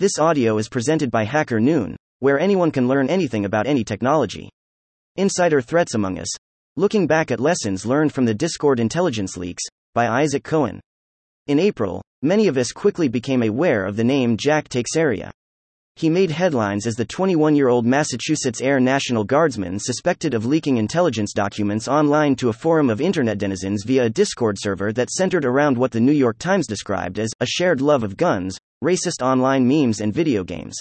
This audio is presented by Hacker Noon, where anyone can learn anything about any technology. Insider Threats Among Us Looking Back at Lessons Learned from the Discord Intelligence Leaks, by Isaac Kohen. In April, many of us quickly became aware of the name Jack Teixeira. He made headlines as the 21 year old Massachusetts Air National Guardsman suspected of leaking intelligence documents online to a forum of internet denizens via a Discord server that centered around what the New York Times described as a shared love of guns, racist online memes, and video games.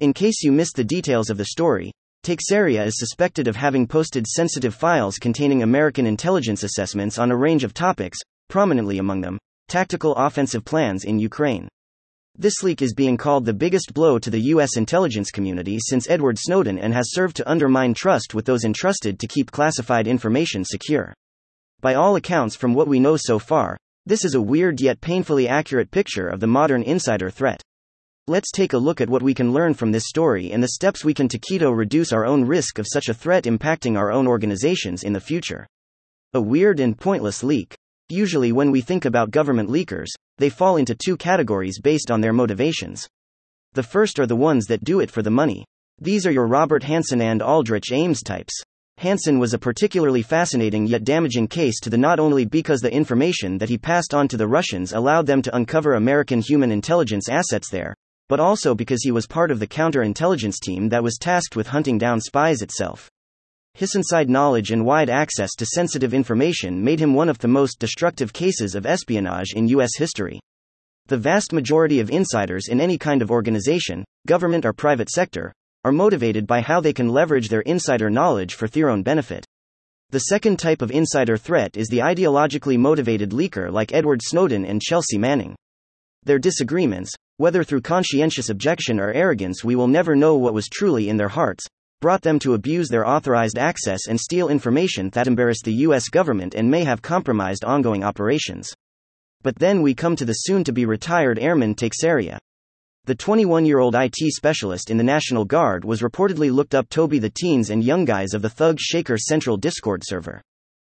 In case you missed the details of the story, Teixeira is suspected of having posted sensitive files containing American intelligence assessments on a range of topics, prominently among them, tactical offensive plans in Ukraine. This leak is being called the biggest blow to the U.S. intelligence community since Edward Snowden and has served to undermine trust with those entrusted to keep classified information secure. By all accounts, from what we know so far, this is a weird yet painfully accurate picture of the modern insider threat. Let's take a look at what we can learn from this story and the steps we can take to reduce our own risk of such a threat impacting our own organizations in the future. A weird and pointless leak. Usually, when we think about government leakers, they fall into two categories based on their motivations. The first are the ones that do it for the money. These are your Robert Hanssen and Aldrich Ames types. Hanssen was a particularly fascinating yet damaging case to the not only because the information that he passed on to the Russians allowed them to uncover American human intelligence assets there, but also because he was part of the counterintelligence team that was tasked with hunting down spies itself. His inside knowledge and wide access to sensitive information made him one of the most destructive cases of espionage in U.S. history. The vast majority of insiders in any kind of organization, government or private sector, are motivated by how they can leverage their insider knowledge for their own benefit. The second type of insider threat is the ideologically motivated leaker like Edward Snowden and Chelsea Manning. Their disagreements, whether through conscientious objection or arrogance, we will never know what was truly in their hearts, brought them to abuse their authorized access and steal information that embarrassed the US government and may have compromised ongoing operations. But then we come to the soon to be retired Airman Teixeira. The 21 year old IT specialist in the National Guard was reportedly looked up Toby the teens and young guys of the Thug Shaker Central Discord server.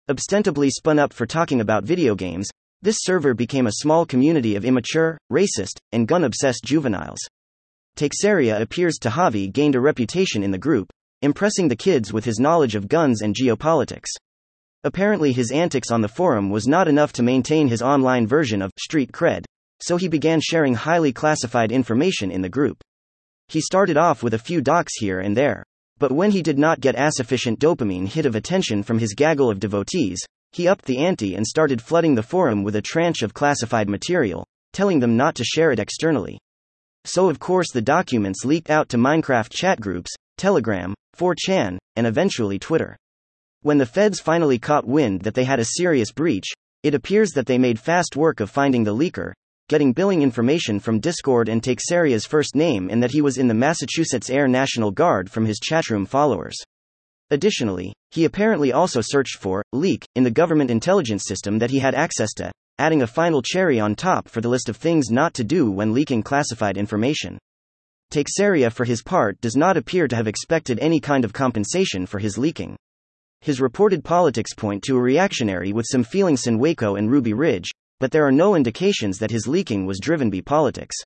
Ostensibly spun up for talking about video games, this server became a small community of immature, racist, and gun obsessed juveniles. Teixeira appears to have gained a reputation in the group, impressing the kids with his knowledge of guns and geopolitics. Apparently, his antics on the forum was not enough to maintain his online version of street cred, so he began sharing highly classified information in the group. He started off with a few docs here and there, but when he did not get a sufficient dopamine hit of attention from his gaggle of devotees, he upped the ante and started flooding the forum with a tranche of classified material, telling them not to share it externally. So, of course, the documents leaked out to Minecraft chat groups, Telegram, 4chan, and eventually Twitter. When the feds finally caught wind that they had a serious breach, it appears that they made fast work of finding the leaker, getting billing information from Discord and Teixeira's first name and that he was in the Massachusetts Air National Guard from his chatroom followers. Additionally, he apparently also searched for leak in the government intelligence system that he had access to, adding a final cherry on top for the list of things not to do when leaking classified information. Teixeira, for his part, does not appear to have expected any kind of compensation for his leaking. His reported politics point to a reactionary with some feelings in Waco and Ruby Ridge, but there are no indications that his leaking was driven by politics.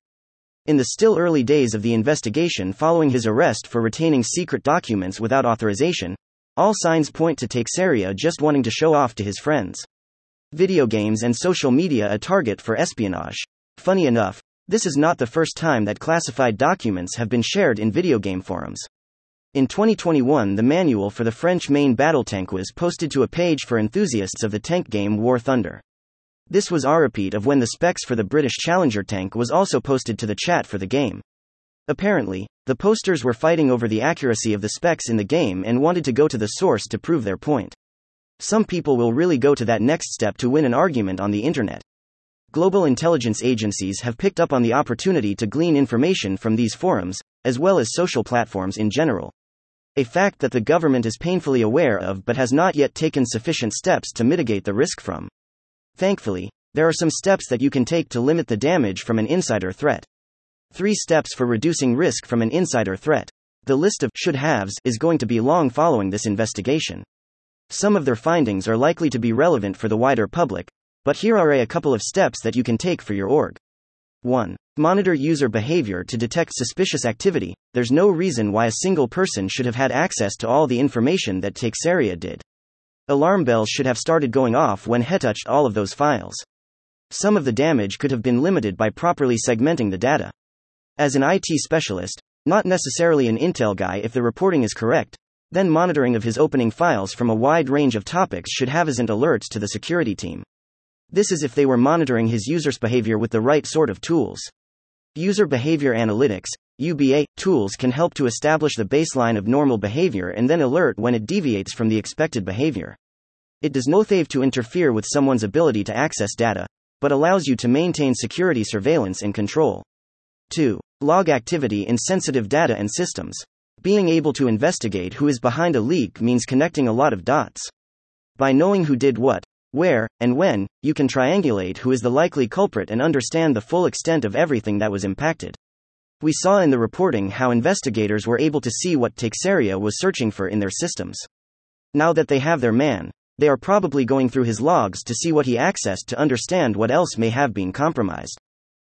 In the still early days of the investigation following his arrest for retaining secret documents without authorization, all signs point to Teixeira just wanting to show off to his friends video games and social media a target for espionage. Funny enough, this is not the first time that classified documents have been shared in video game forums. In 2021, the manual for the French main battle tank was posted to a page for enthusiasts of the tank game War Thunder. This was our repeat of when the specs for the British Challenger tank was also posted to the chat for the game. Apparently, the posters were fighting over the accuracy of the specs in the game and wanted to go to the source to prove their point. Some people will really go to that next step to win an argument on the internet. Global intelligence agencies have picked up on the opportunity to glean information from these forums, as well as social platforms in general. A fact that the government is painfully aware of but has not yet taken sufficient steps to mitigate the risk from. Thankfully, there are some steps that you can take to limit the damage from an insider threat. Three steps for reducing risk from an insider threat. The list of should haves is going to be long following this investigation. Some of their findings are likely to be relevant for the wider public, but here are a couple of steps that you can take for your org. 1. Monitor user behavior to detect suspicious activity. There's no reason why a single person should have had access to all the information that Teixeira did. Alarm bells should have started going off when he touched all of those files. Some of the damage could have been limited by properly segmenting the data. As an IT specialist, not necessarily an Intel guy if the reporting is correct, then monitoring of his opening files from a wide range of topics should have as alerts to the security team. This is if they were monitoring his users' behavior with the right sort of tools. User Behavior Analytics UBA tools can help to establish the baseline of normal behavior and then alert when it deviates from the expected behavior. It does not have to interfere with someone's ability to access data, but allows you to maintain security surveillance and control. 2. Log activity in sensitive data and systems. Being able to investigate who is behind a leak means connecting a lot of dots. By knowing who did what, where, and when, you can triangulate who is the likely culprit and understand the full extent of everything that was impacted. We saw in the reporting how investigators were able to see what Teixeira was searching for in their systems. Now that they have their man, they are probably going through his logs to see what he accessed to understand what else may have been compromised.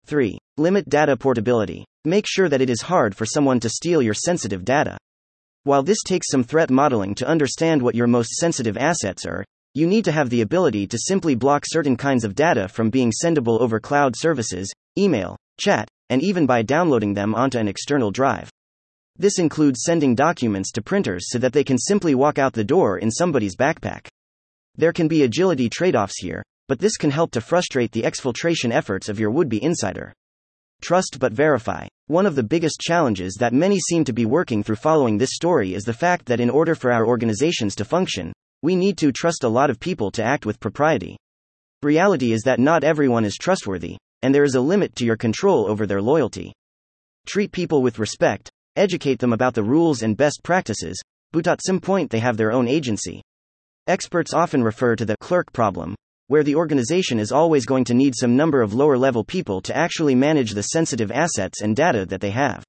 3. Limit data portability. Make sure that it is hard for someone to steal your sensitive data. While this takes some threat modeling to understand what your most sensitive assets are, you need to have the ability to simply block certain kinds of data from being sendable over cloud services, email, chat, and even by downloading them onto an external drive. This includes sending documents to printers so that they can simply walk out the door in somebody's backpack. There can be agility trade offs here, but this can help to frustrate the exfiltration efforts of your would be insider. Trust but verify. One of the biggest challenges that many seem to be working through following this story is the fact that in order for our organizations to function, we need to trust a lot of people to act with propriety. Reality is that not everyone is trustworthy, and there is a limit to your control over their loyalty. Treat people with respect, educate them about the rules and best practices, but at some point they have their own agency. Experts often refer to the clerk problem, where the organization is always going to need some number of lower level people to actually manage the sensitive assets and data that they have.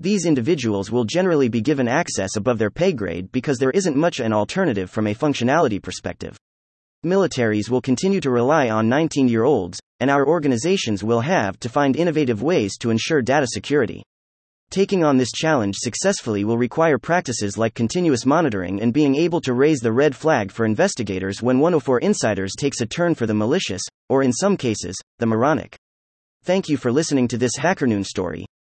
These individuals will generally be given access above their pay grade because there isn't much an alternative from a functionality perspective. Militaries will continue to rely on 19 year olds, and our organizations will have to find innovative ways to ensure data security. Taking on this challenge successfully will require practices like continuous monitoring and being able to raise the red flag for investigators when 104 Insiders takes a turn for the malicious, or in some cases, the moronic. Thank you for listening to this HackerNoon story.